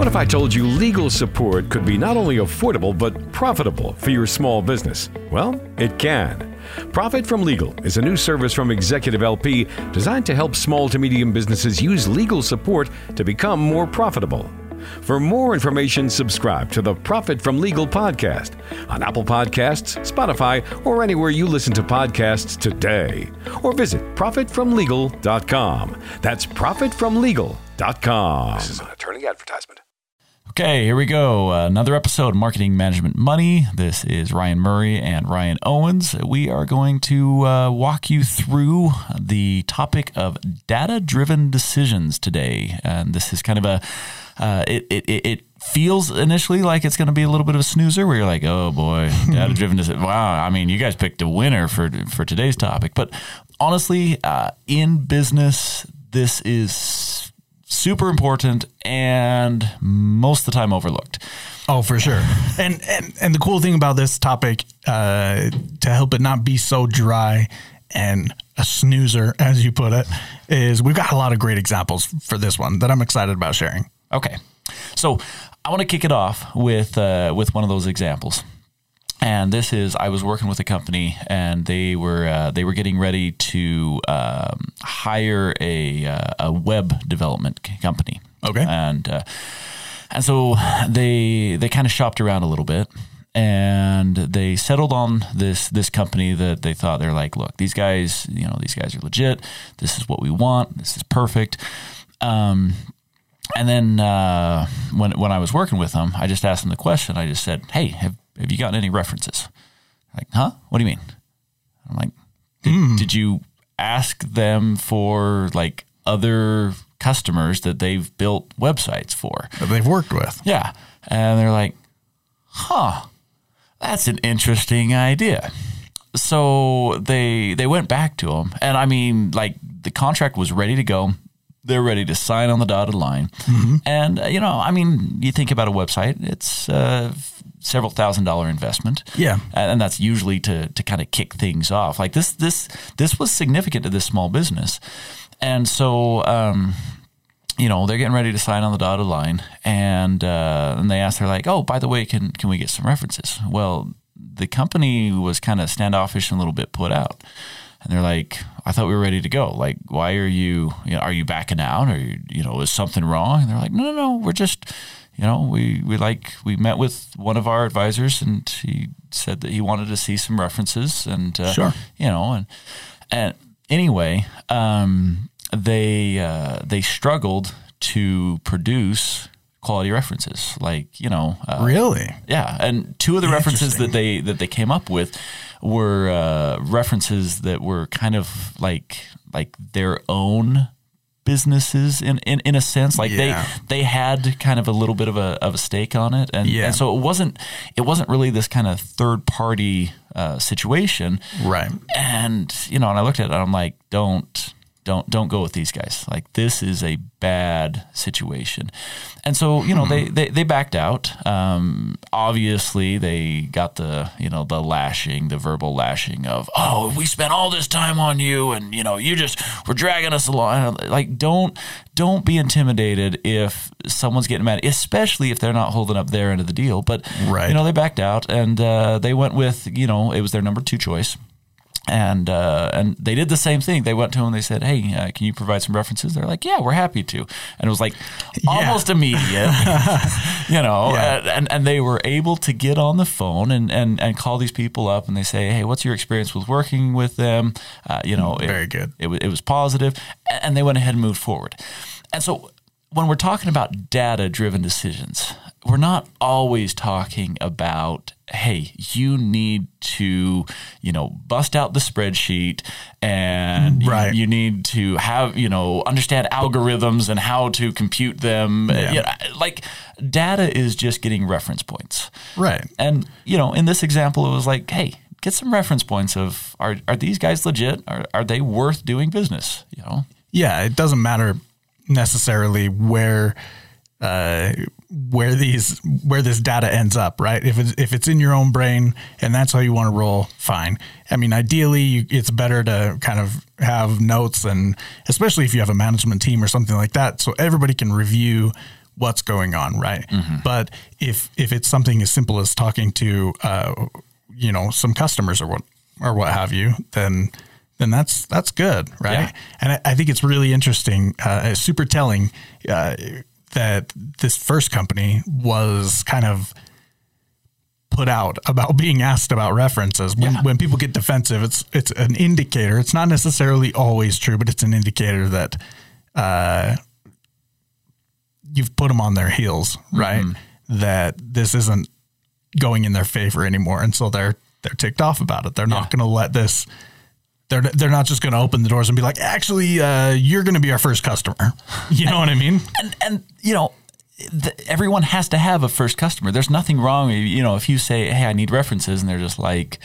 What if I told you legal support could be not only affordable but profitable for your small business? Well, it can. Profit from Legal is a new service from Executive LP designed to help small to medium businesses use legal support to become more profitable. For more information, subscribe to the Profit from Legal podcast on Apple Podcasts, Spotify, or anywhere you listen to podcasts today. Or visit profitfromlegal.com. That's profitfromlegal.com. This is an attorney advertisement. Okay, here we go. Another episode Marketing Management Money. This is Ryan Murray and Ryan Owens. We are going to uh, walk you through the topic of data driven decisions today. And this is kind of a, uh, it, it, it feels initially like it's going to be a little bit of a snoozer where you're like, oh boy, data driven. Wow, I mean, you guys picked a winner for, for today's topic. But honestly, uh, in business, this is super important and most of the time overlooked. Oh, for sure. and, and and the cool thing about this topic, uh, to help it not be so dry and a snoozer, as you put it, is we've got a lot of great examples for this one that I'm excited about sharing. Okay, so I want to kick it off with uh, with one of those examples. And this is I was working with a company, and they were uh, they were getting ready to um, hire a uh, a web development company. Okay, and uh, and so they they kind of shopped around a little bit, and they settled on this this company that they thought they're like, look, these guys, you know, these guys are legit. This is what we want. This is perfect. Um, and then uh, when when I was working with them, I just asked them the question. I just said, "Hey, have have you gotten any references?" Like, huh? What do you mean? I'm like, did, mm. did you ask them for like other customers that they've built websites for that they've worked with? Yeah, and they're like, huh, that's an interesting idea. So they they went back to them, and I mean, like the contract was ready to go they're ready to sign on the dotted line. Mm-hmm. And, uh, you know, I mean, you think about a website, it's uh, several thousand dollar investment. Yeah. And that's usually to, to kind of kick things off. Like this, this, this was significant to this small business. And so, um, you know, they're getting ready to sign on the dotted line, and uh, and they ask, they're like, "Oh, by the way, can can we get some references?" Well, the company was kind of standoffish and a little bit put out and they're like, I thought we were ready to go. Like, why are you, you know, are you backing out or, you know, is something wrong? And they're like, no, no, no, we're just, you know, we, we like, we met with one of our advisors and he said that he wanted to see some references and, uh, sure. you know, and, and anyway, um, they, uh, they struggled to produce quality references like you know uh, really yeah and two of the references that they that they came up with were uh, references that were kind of like like their own businesses in, in, in a sense like yeah. they they had kind of a little bit of a, of a stake on it and, yeah. and so it wasn't it wasn't really this kind of third party uh, situation right and you know and I looked at it and I'm like don't don't don't go with these guys. Like this is a bad situation. And so you know they, they they backed out. Um, obviously they got the you know the lashing, the verbal lashing of oh we spent all this time on you and you know you just were dragging us along. Like don't don't be intimidated if someone's getting mad, especially if they're not holding up their end of the deal. But right. you know they backed out and uh, they went with you know it was their number two choice and uh, and they did the same thing. They went to him. And they said, "Hey, uh, can you provide some references?" They're like, "Yeah, we're happy to." And it was like yeah. almost immediate, you know. Yeah. And and they were able to get on the phone and, and and call these people up, and they say, "Hey, what's your experience with working with them?" Uh, you know, very it, good. It, it was positive, and they went ahead and moved forward. And so when we're talking about data driven decisions, we're not always talking about hey you need to you know bust out the spreadsheet and right. you, you, need to have you know understand algorithms and how to compute them. Yeah. you know, like data is just getting reference points. Right. And you know in this example it was like hey get some reference points of are, are these guys legit? Are, are they worth doing business? You know? Yeah it doesn't matter necessarily where uh, where these where this data ends up, right? If it's if it's in your own brain and that's how you want to roll, fine. I mean, ideally, you, it's better to kind of have notes, and especially if you have a management team or something like that, so everybody can review what's going on, right? But if if it's something as simple as talking to uh, you know some customers or what or what have you, then then that's that's good, right? Yeah. And I, I think it's really interesting, uh, super telling uh, that this first company was kind of put out about being asked about references. When, Yeah. when people get defensive, it's it's an indicator. It's not necessarily always true, but it's an indicator that uh, you've put them on their heels, right? That this isn't going in their favor anymore, and so they're they're ticked off about it. They're not going to let this. They're, they're not just going to open the doors and be like, actually, uh, you're going to be our first customer. You know what I mean? and and you know th- everyone has to have a first customer there's nothing wrong you know if you say hey i need references and they're just like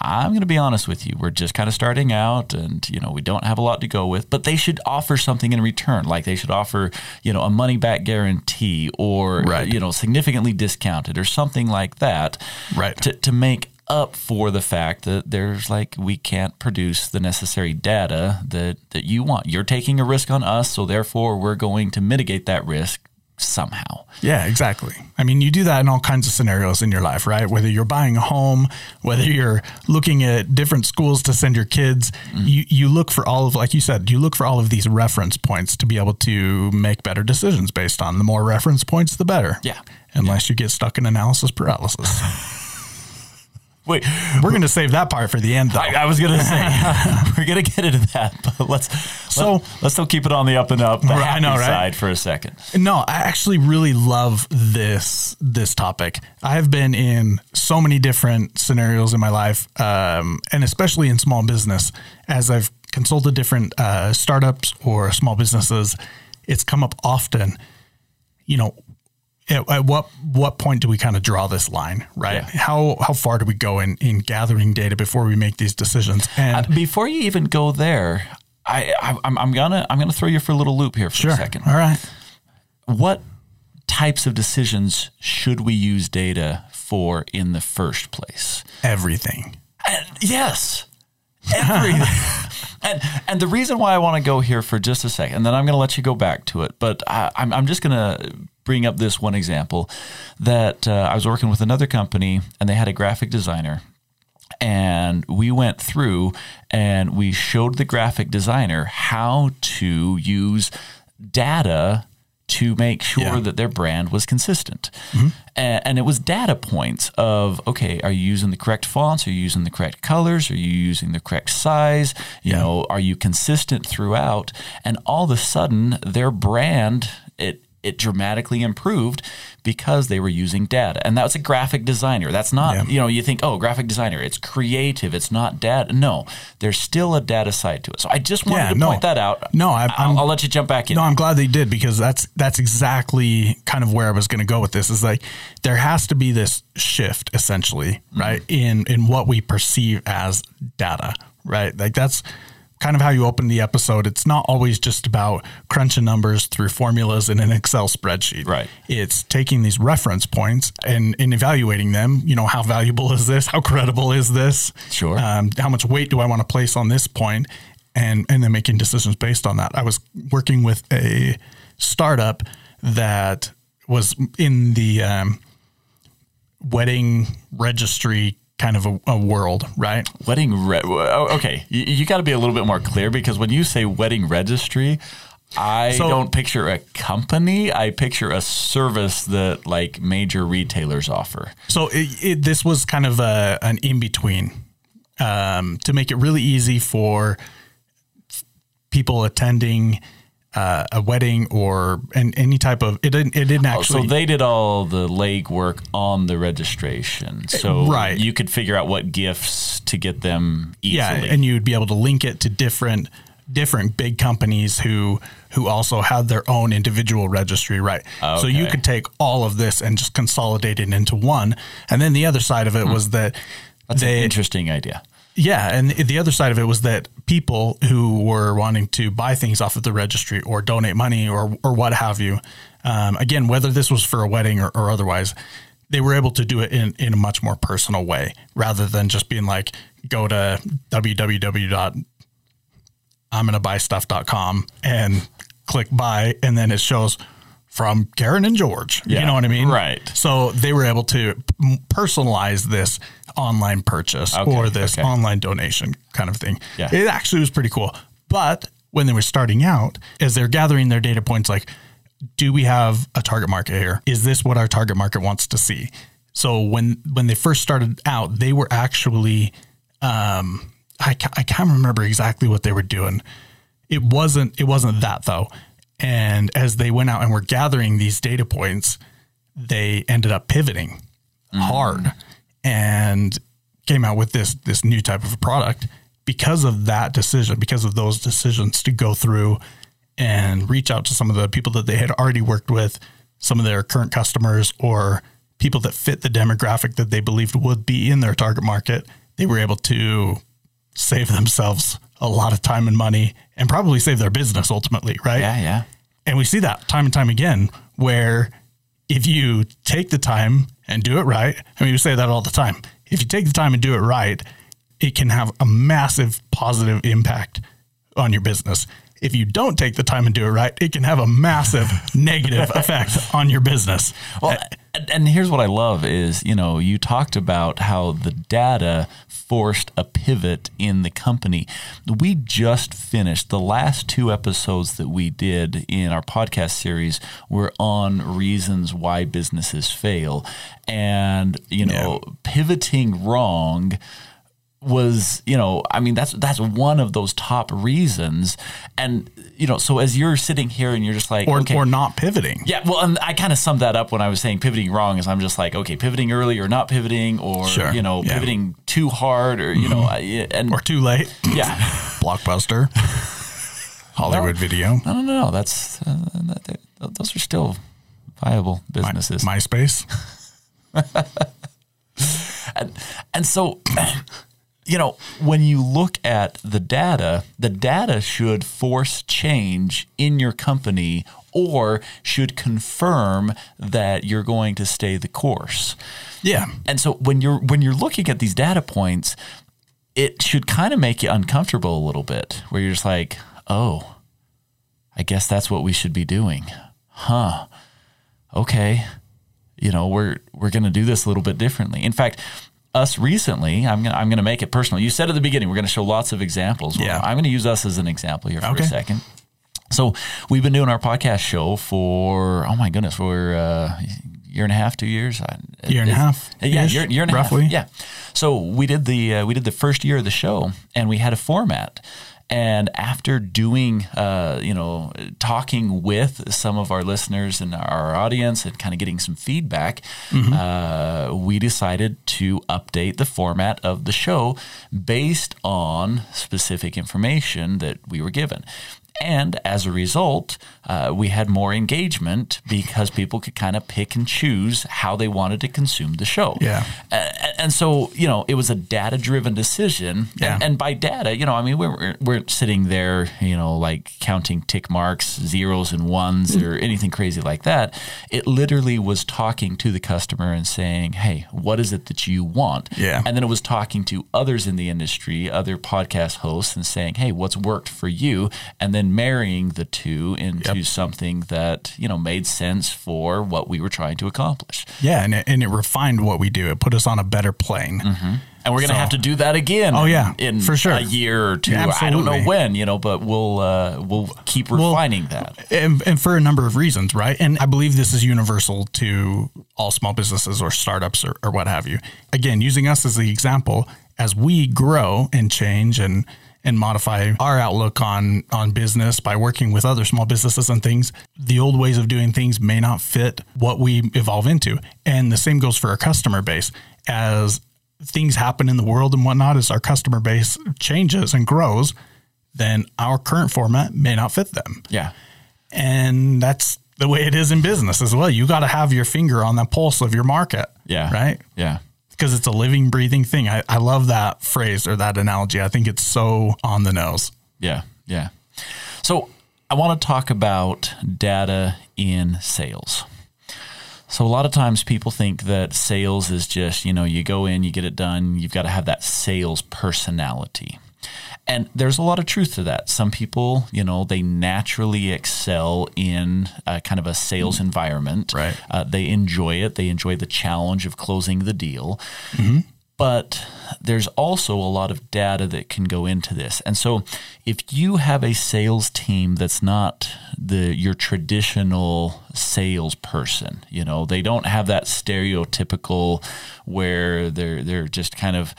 i'm going to be honest with you we're just kind of starting out and you know we don't have a lot to go with but they should offer something in return like they should offer you know a money back guarantee or Right. you know significantly discounted or something like that Right. to, to make up for the fact that there's like we can't produce the necessary data that that you want. You're taking a risk on us, so therefore we're going to mitigate that risk somehow. Yeah, exactly. I mean, you do that in all kinds of scenarios in your life, right? Whether you're buying a home, whether you're looking at different schools to send your kids, mm-hmm. you, you look for all of, like you said, you look for all of these reference points to be able to make better decisions based on. The more reference points, the better. Yeah. Unless you get stuck in analysis paralysis. Wait, We're going to save that part for the end, though. I, I was gonna say we're gonna get into that, but let's So- let, let's still keep it on the up and up, the Right, I know, right? side for a second. No, I actually really love this this topic. I have been in so many different scenarios in my life, um, and especially in small business, as I've consulted different uh, startups or small businesses. It's come up often. You know, at, at what what point do we kind of draw this line, right? Yeah. How how far do we go in in gathering data before we make these decisions? And uh, Before you even go there, I, I I'm, I'm gonna I'm gonna throw you for a little loop here for sure, a second. all right. what types of decisions should we use data for in the first place? Everything. And yes, everything. and and the reason why I want to go here for just a second, and then I'm going to let you go back to it, but I, I'm I'm just going to bring up this one example that uh, I was working with another company, and they had a graphic designer. And we went through and we showed the graphic designer how to use data to make sure Yeah. that their brand was consistent. Mm-hmm. A- And, it was data points of, okay, are you using the correct fonts? Are you using the correct colors? Are you using the correct size? You know, are you consistent throughout? And all of a sudden, their brand, it, dramatically improved because they were using data. And that was a graphic designer. That's not, Yeah. you know, you think, oh, graphic designer, it's creative, it's not data. No, there's still a data side to it. So I just wanted Yeah, to no. point that out. No, I- I'll, I'm- I'll let you jump back in. No, I'm glad they did because that's that's exactly kind of where I was going to go with this. Is like there has to be this shift essentially, mm-hmm. right, in in what we perceive as data, right? Like that's kind of how you open the episode. It's not always just about crunching numbers through formulas in an Excel spreadsheet. Right. It's taking these reference points and, and evaluating them. You know, how valuable is this? How credible is this? Sure. Um, how much weight do I want to place on this point? And and then making decisions based on that. I was working with a startup that was in the um, wedding registry kind of a, a world, right? Wedding, re- oh, okay. You, you got to be a little bit more clear because when you say wedding registry, I So- don't picture a company. I picture a service that like major retailers offer. So it, it, this was kind of a, an in between um, to make it really easy for people attending uh, a wedding or an, any type of it didn't it didn't Oh, so they did all the legwork on the registration, so Right. you could figure out what gifts to get them easily. yeah and you'd be able to link it to different different big companies who who also had their own individual registry right so you could take all of this and just consolidate it into one and then the other side of it was that Hmm. That's they an interesting idea. Yeah, and the other side of it was that people who were wanting to buy things off of the registry or donate money or or what have you, um, again, whether this was for a wedding or, or otherwise, they were able to do it in, in a much more personal way rather than just being like, go to www.I'm gonna buy stuff.com and click buy, and then it shows from Karen and George. Yeah, you know what I mean? right. So they were able to personalize this online purchase Okay, or this okay. online donation kind of thing. Yeah. It actually was pretty cool. But when they were starting out, as they're gathering their data points, like, do we have a target market here? Is this what our target market wants to see? So when when they first started out, they were actually, um, I ca- I can't remember exactly what they were doing. It wasn't it wasn't that though. And as they went out and were gathering these data points, they ended up pivoting hard mm. and came out with this this new type of a product because of that decision, because of those decisions to go through and reach out to some of the people that they had already worked with, some of their current customers or people that fit the demographic that they believed would be in their target market. They were able to save themselves a lot of time and money and probably save their business ultimately, right? Yeah, yeah. And we see that time and time again where if you take the time and do it right, I mean, we say that all the time. If you take the time and do it right, it can have a massive positive impact on your business. If you don't take the time and do it right, it can have a massive negative effect on your business. Well, uh, and, and here's what I love is, you know, you talked about how the data forced a pivot in the company. We just finished the last two episodes that we did in our podcast series were on reasons why businesses fail. And, you know, pivoting wrong was you know i mean that's that's one of those top reasons and you know so as you're sitting here and you're just like or, okay, or not pivoting. yeah, well, and I kind of summed that up when I was saying pivoting wrong. Is I'm just like, okay, pivoting early or not pivoting, or Sure, you know, yeah. Mm-hmm. pivoting too hard, or you know, I- and Or too late. yeah, Blockbuster. Hollywood Video. no, no, no, that's uh, that, that- those are still viable businesses. MySpace. and, and so you know when you look at the data the data should force change in your company or should confirm that you're going to stay the course. Yeah. and so when you're when you're looking at these data points it should kind of make you uncomfortable a little bit where you're just like oh i guess that's what we should be doing. Huh. Okay. You know we're we're going to do this a little bit differently. In fact us recently i'm going to i'm going to make it personal you said at the beginning we're going to show lots of examples Well, Yeah. i'm going to use us as an example here for Okay. a second so we've been doing our podcast show for oh my goodness for a year and a half two years Year and a half yeah year, year and a roughly. half yeah so we did the uh, we did the first year of the show and we had a format and after doing uh, you know talking with some of our listeners and our audience and kind of getting some feedback uh, we decided to update the format of the show based on specific information that we were given and as a result, uh, we had more engagement because people could kind of pick and choose how they wanted to consume the show. Yeah. A- And, so, you know, it was a data driven decision. Yeah. And, and by data, you know, I mean, we're, we're sitting there, you know, like counting tick marks, zeros and ones, or anything crazy like that. It literally was talking to the customer and saying, hey, what is it that you want? Yeah. And then it was talking to others in the industry, other podcast hosts, and saying, hey, what's worked for you? And then marrying the two into Yep. something that, you know, made sense for what we were trying to accomplish. Yeah. And it, and it refined what we do. It put us on a better plane. And we're going to So- have to do that again. Oh, yeah, in for sure. a year or two. Yeah, I don't know when, you know, but we'll uh, we'll keep refining that. and, and for a number of reasons, right? And I believe this is universal to all small businesses or startups or, or what have you. Again, using us as the example, as we grow and change and and modify our outlook on on business by working with other small businesses and things, the old ways of doing things may not fit what we evolve into. And the same goes for our customer base. As things happen in the world and whatnot, as our customer base changes and grows, then our current format may not fit them. Yeah. And that's the way it is in business as well. You got to have your finger on the pulse of your market. Yeah. Right. Yeah. Because it's a living, breathing thing. I, I love that phrase or that analogy. I think it's so on the nose. Yeah, yeah. So I want to talk about data in sales. So a lot of times people think that sales is just, you know, you go in, you get it done, you've got to have that sales personality. And there's a lot of truth to that. Some people, you know, they naturally excel in a kind of a sales environment. Right. Uh, they enjoy it. They enjoy the challenge of closing the deal. But there's also a lot of data that can go into this. And so if you have a sales team that's not the your traditional salesperson, you know, they don't have that stereotypical where they're they're just kind of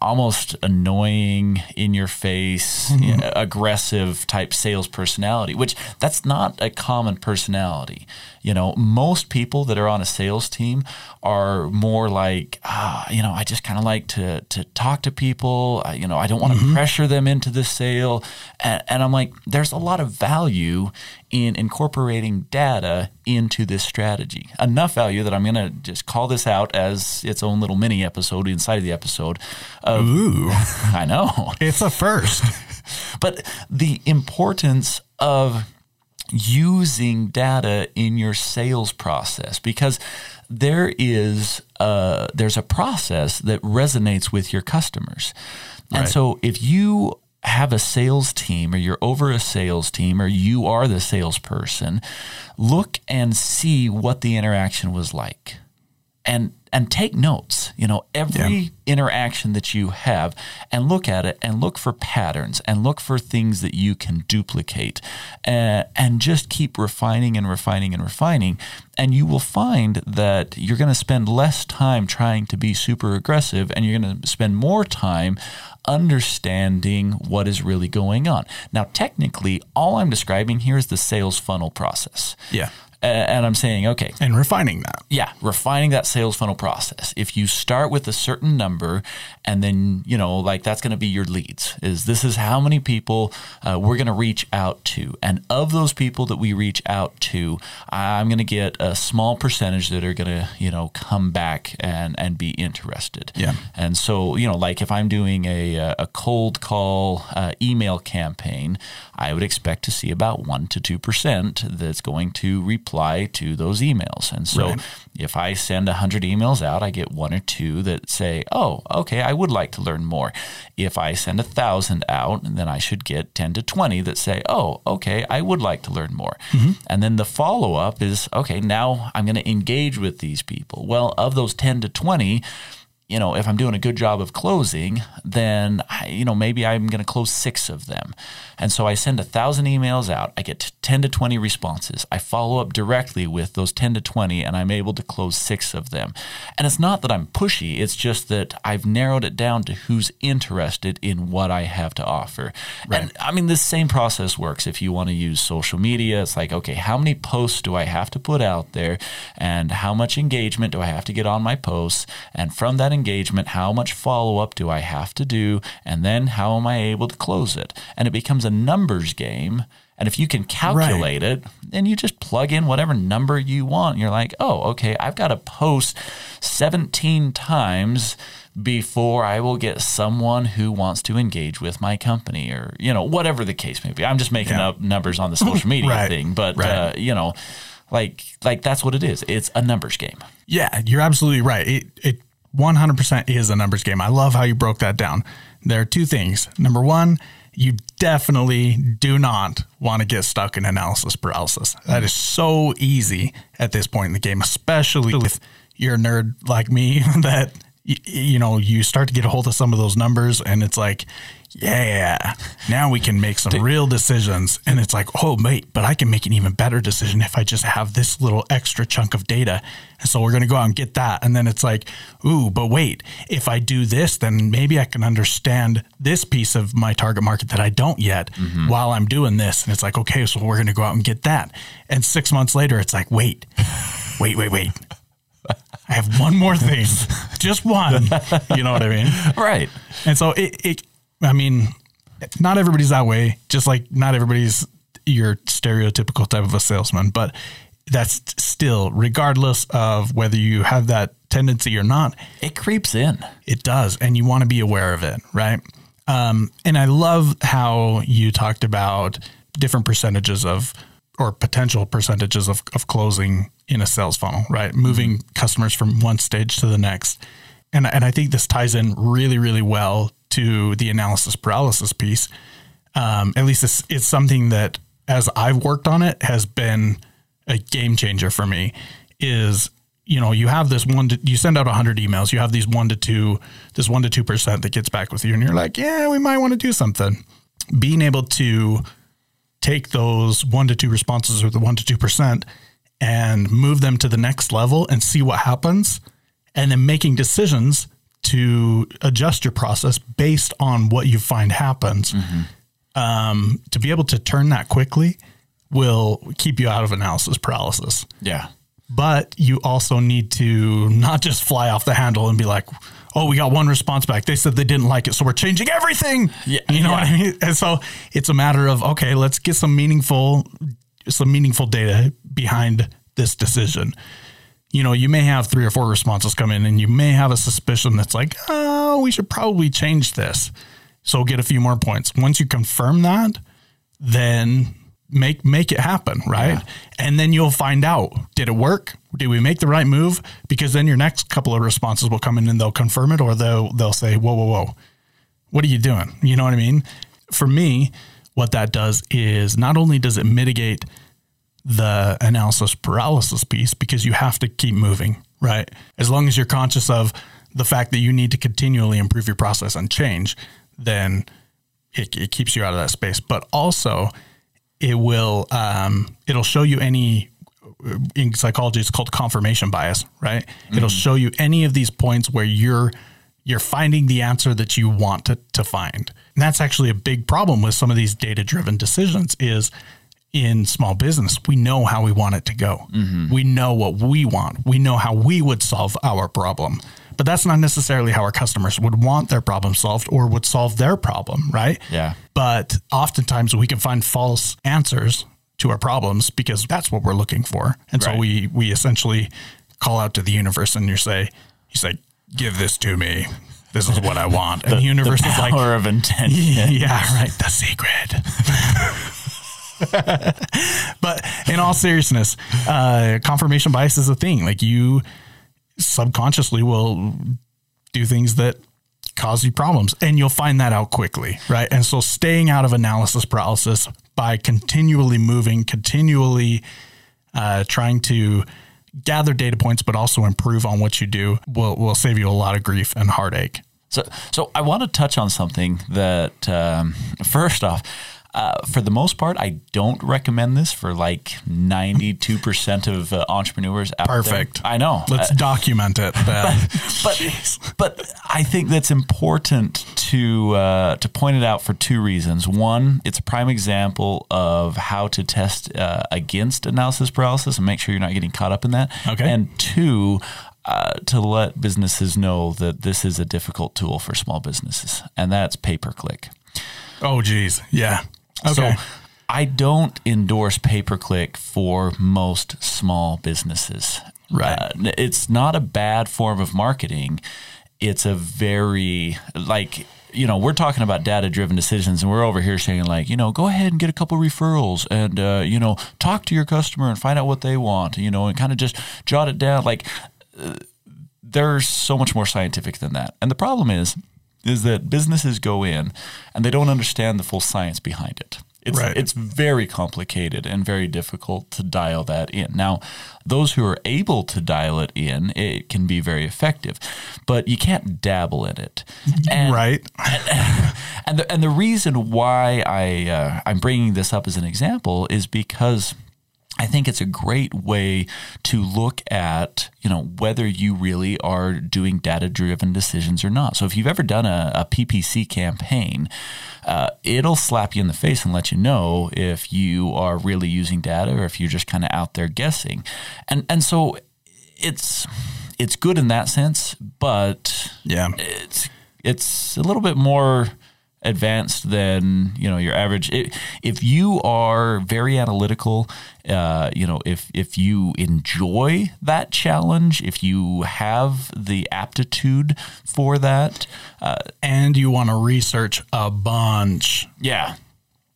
almost annoying in your face you know, aggressive type sales personality which that's not a common personality. You know most people that are on a sales team are more like ah, you know i just kind of like to to talk to people. I, you know i don't want to pressure them into the sale. And, and i'm like there's a lot of value in incorporating data into this strategy. Enough value that I'm going to just call this out as its own little mini episode inside of the episode. Of, Ooh, I know. it's a first. But the importance of using data in your sales process because there is a, there's a process that resonates with your customers. And Right. so if you have a sales team or you're over a sales team or you are the salesperson, look and see what the interaction was like. And and take notes, you know, every Yeah. interaction that you have and look at it and look for patterns and look for things that you can duplicate uh, and just keep refining and refining and refining. And you will find that you're going to spend less time trying to be super aggressive and you're going to spend more time understanding what is really going on. Now, technically, all I'm describing here is the sales funnel process. Yeah. And I'm saying, okay, And refining that. yeah, refining that sales funnel process. If you start with a certain number and then, you know, like that's going to be your leads, is this is how many people uh, we're going to reach out to. And of those people that we reach out to, I'm going to get a small percentage that are going to, you know, come back and, and be interested. Yeah. And so, you know, like if I'm doing a, a cold call uh, email campaign, I would expect to see about 1% to 2% that's going to reply to those emails. And so Right. if I send 100 emails out, I get one or two that say, oh, okay, I would like to learn more. If I send a 1,000 out, then I should get 10 to 20 that say, oh, okay, I would like to learn more. Mm-hmm. And then the follow up is, okay, now I'm going to engage with these people. Well, of those 10 to 20, you know, if I'm doing a good job of closing, then I, you know maybe I'm going to close six of them, and so I send a thousand emails out. I get ten to twenty responses. I follow up directly with those ten to twenty, and I'm able to close six of them. And it's not that I'm pushy; it's just that I've narrowed it down to who's interested in what I have to offer. And I mean, this same process works if you want to use social media. It's like, okay, how many posts do I have to put out there, and how much engagement do I have to get on my posts, and from that engagement, how much follow up do I have to do? And then how am I able to close it? And it becomes a numbers game. And if you can calculate it, then you just plug in whatever number you want. You're like, oh, okay, I've got to post 17 times before I will get someone who wants to engage with my company or, you know, whatever the case may be. I'm just making Yeah. up numbers on the social media Right. thing, but, Right. uh, you know, like, like that's what it is. It's a numbers game. Yeah, you're absolutely right. It it 100% is a numbers game. I love how you broke that down. There are two things. Number one, you definitely do not want to get stuck in analysis paralysis. That is so easy at this point in the game, especially if you're a nerd like me that you know, you start to get a hold of some of those numbers and it's like, yeah, now we can make some real decisions. And it's like, oh, mate, but I can make an even better decision if I just have this little extra chunk of data. And so we're going to go out and get that. And then it's like, ooh, but wait, if I do this, then maybe I can understand this piece of my target market that I don't yet mm-hmm. while I'm doing this. And it's like, okay, so we're going to go out and get that. And six months later, it's like, wait, wait, wait, wait. I have one more thing, just one. You know what I mean? Right. And so it, it, I mean, not everybody's that way, just like not everybody's your stereotypical type of a salesman, but that's still, regardless of whether you have that tendency or not, It creeps in. it does. And you want to be aware of it, right? Um, and I love how you talked about different percentages of or potential percentages of, of closing in a sales funnel, right? Moving customers from one stage to the next. And, and I think this ties in really, really well to the analysis paralysis piece, um, at least it's, it's something that as I've worked on it has been a game changer for me. Is you know you have this one to, you send out 100 emails you have these one to two this one to two percent that gets back with you and you're like yeah we might want to do something being able to take those one to two responses or the one to two percent and move them to the next level and see what happens and then making decisions to adjust your process based on what you find happens um, to be able to turn that quickly will keep you out of analysis paralysis Yeah. but you also need to not just fly off the handle and be like, "Oh, we got one response back. They said they didn't like it, so we're changing everything." Yeah, you know yeah. what I mean. And so it's a matter of okay, let's get some meaningful, some meaningful data behind this decision. You know, you may have three or four responses come in, and you may have a suspicion that's like, "Oh, we should probably change this." So get a few more points. Once you confirm that, then make make it happen, right? And then you'll find out did it work? Did we make the right move? Because then your next couple of responses will come in and they'll confirm it, or they'll they'll say, "Whoa, whoa, whoa, what are you doing?" You know what I mean? For me, what that does is not only does it mitigate the analysis paralysis piece because you have to keep moving, right? As long as you're conscious of the fact that you need to continually improve your process and change, then it, it keeps you out of that space. But also, it will um, it'll show you any in psychology it's called confirmation bias, right? It'll show you any of these points where you're you're finding the answer that you want to, to find. And that's actually a big problem with some of these data driven decisions is in small business, we know how we want it to go. Mm-hmm. We know what we want. We know how we would solve our problem. But that's not necessarily how our customers would want their problem solved or would solve their problem, right? Yeah. But oftentimes we can find false answers to our problems because that's what we're looking for. And so we we essentially call out to the universe and you say you say, give this to me. This is what I want. And the, universe the is like power of intention. yeah, right. The secret. but in all seriousness, uh, confirmation bias is a thing. Like you subconsciously will do things that cause you problems and you'll find that out quickly. Right. And so staying out of analysis paralysis by continually moving, continually uh, trying to gather data points, but also improve on what you do will, will save you a lot of grief and heartache. So, so I want to touch on something that, um, first off, uh, for the most part, I don't recommend this for like ninety-two percent of uh, entrepreneurs out Perfect. there. I know. Let's Uh, document it. Ben. but but I think that's important to uh, to point it out for two reasons. One, it's a prime example of how to test uh, against analysis paralysis and make sure you're not getting caught up in that. Okay. And two. Uh, to let businesses know that this is a difficult tool for small businesses, and that's pay per click. oh, geez. Yeah. Okay. So I don't endorse pay per click for most small businesses. Right. Uh, it's not a bad form of marketing. It's a very, like, you know, we're talking about data driven decisions and we're over here saying, like, you know, go ahead and get a couple referrals and, uh, you know, talk to your customer and find out what they want, you know, and kind of just jot it down. Like, there's so much more scientific than that. And the problem is, is that businesses go in and they don't understand the full science behind it. It's, Right. it's very complicated and very difficult to dial that in. Now, those who are able to dial it in, it can be very effective, but you can't dabble in it. And, right. and the and the reason why I uh, I'm bringing this up as an example is because I think it's a great way to look at you know whether you really are doing data driven decisions or not. So if you've ever done a, a PPC campaign, uh, it'll slap you in the face and let you know if you are really using data or if you're just kind of out there guessing. And and so it's it's good in that sense, but Yeah. it's it's a little bit more advanced than you know your average. i if you are very analytical, uh, you know, if if you enjoy that challenge, if you have the aptitude for that, uh, And you want to research a bunch. yeah,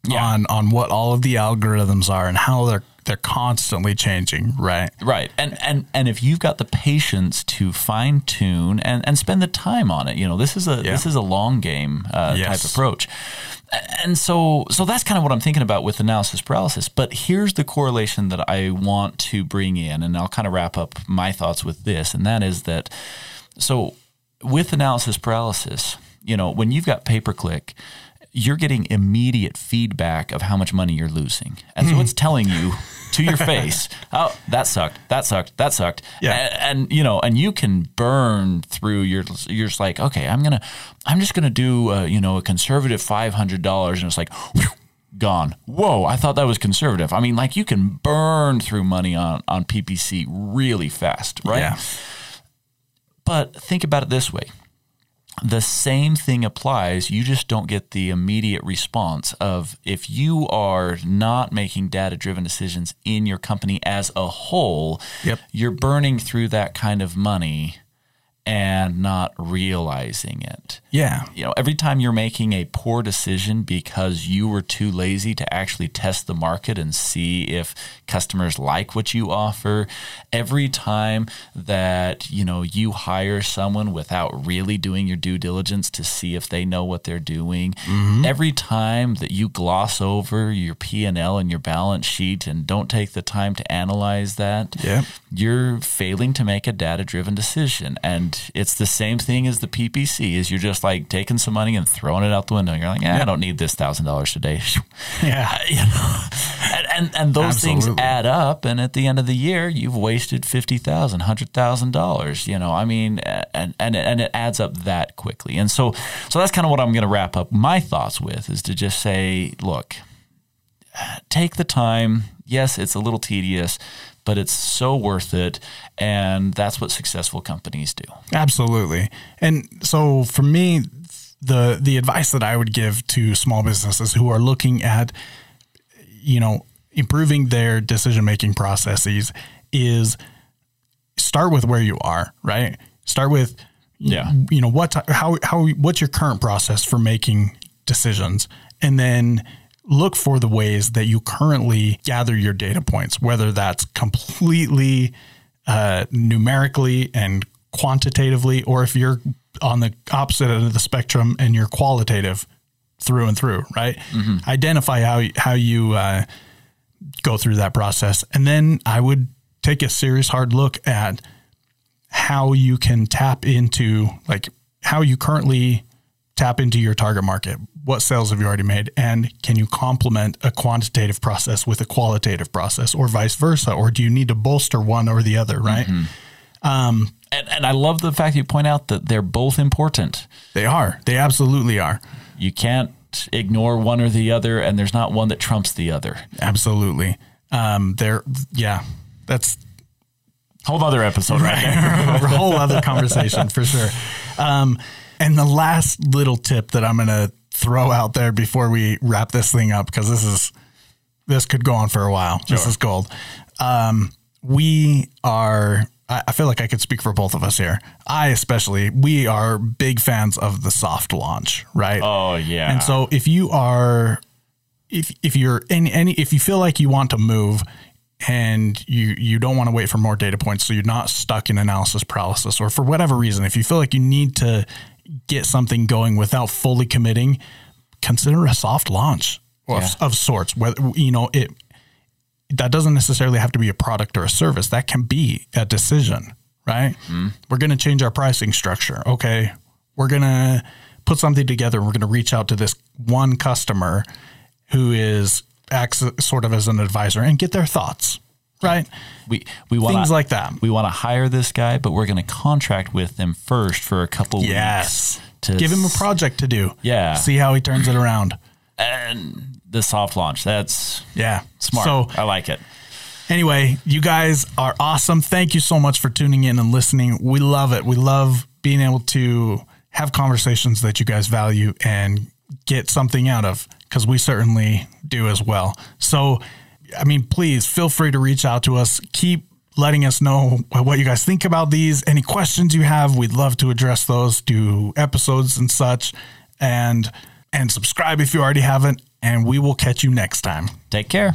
Yeah. on on what all of the algorithms are and how they're they're constantly changing, right? Right. And and and if you've got the patience to fine tune and and spend the time on it, you know, this is a Yeah. this is a long game uh, Yes. type approach. And so so that's kind of what I'm thinking about with analysis paralysis. But here's the correlation that I want to bring in and I'll kind of wrap up my thoughts with this and that is that so with analysis paralysis, you know, when you've got pay per click, you're getting immediate feedback of how much money you're losing. And so it's telling you to your face, oh, that sucked, that sucked, that sucked. Yeah. And, and, you know, and you can burn through your, you're just like, okay, I'm going to, I'm just going to do, uh, you know, a conservative $500. And it's like, whew, gone. Whoa, I thought that was conservative. I mean, like you can burn through money on, on PPC really fast, right? Yeah. But think about it this way the same thing applies. You just don't get the immediate response of if you are not making data driven decisions in your company as a whole, Yep. you're burning through that kind of money and not realizing it Yeah. you know, every time you're making a poor decision because you were too lazy to actually test the market and see if customers like what you offer, every time that, you know, you hire someone without really doing your due diligence to see if they know what they're doing, mm-hmm. every time that you gloss over your P&L and your balance sheet and don't take the time to analyze that, Yep. you're failing to make a data driven decision and it's the same thing as the ppc is you're just like taking some money and throwing it out the window. You're like yeah, i don't need this thousand dollars today. Yeah. Uh, you know? And and, and those things add up and at the end of the year you've wasted fifty thousand hundred thousand dollars you know? I mean and and and it adds up that quickly. And so so that's kind of what i'm going to wrap up my thoughts with is to just say look take the time. Yes, it's a little tedious, but it's so worth it. And that's what successful companies do. Absolutely. And so for me, the the advice that I would give to small businesses who are looking at, you know, improving their decision making processes is start with where you are, right? Start with Yeah. you know what how how what's your current process for making decisions and then look for the ways that you currently gather your data points whether that's completely uh, numerically and quantitatively or if you're on the opposite end of the spectrum and you're qualitative through and through right? Identify how how you uh, go through that process. And then i would take a serious hard look at how you can tap into like how you currently tap into your target market. What sales have you already made? And can you complement a quantitative process with a qualitative process or vice versa? Or do you need to bolster one or the other, right? And, and I love the fact you point out that they're both important. They are. They absolutely are. You can't ignore one or the other, and there's not one that trumps the other. Absolutely. Um, they're, yeah, that's Whole other episode right there. a whole other conversation for sure. Um, and the last little tip that I'm going to throw out there before we wrap this thing up, because this is this could go on for a while. This is gold. Um, we are. I I feel like I could speak for both of us here. I especially, we are big fans of the soft launch, right? Oh, yeah. And so if you are if if you're in any if you feel like you want to move and you you don't want to wait for more data points so you're not stuck in analysis paralysis or for whatever reason if you feel like you need to get something going without fully committing consider a soft launch of, Yeah. of sorts whether you know it that doesn't necessarily have to be a product or a service. That can be a decision right? Mm-hmm. We're going to change our pricing structure okay? We're going to put something together we're going to reach out to this one customer who is acts sort of as an advisor and get their thoughts right we we want things like that We want to hire this guy, but we're going to contract with them first for a couple yes weeks to give him a project to do Yeah. see how he turns it around and the soft launch. That's yeah smart. so I like it. Anyway, you guys are awesome. Thank you so much for tuning in and listening. We love it. We love being able to have conversations that you guys value and get something out of because we certainly do as well. So, I mean, please feel free to reach out to us. Keep letting us know what you guys think about these. Any questions you have, we'd love to address those, do episodes and such. And and subscribe if you already haven't. And we will catch you next time. Take care.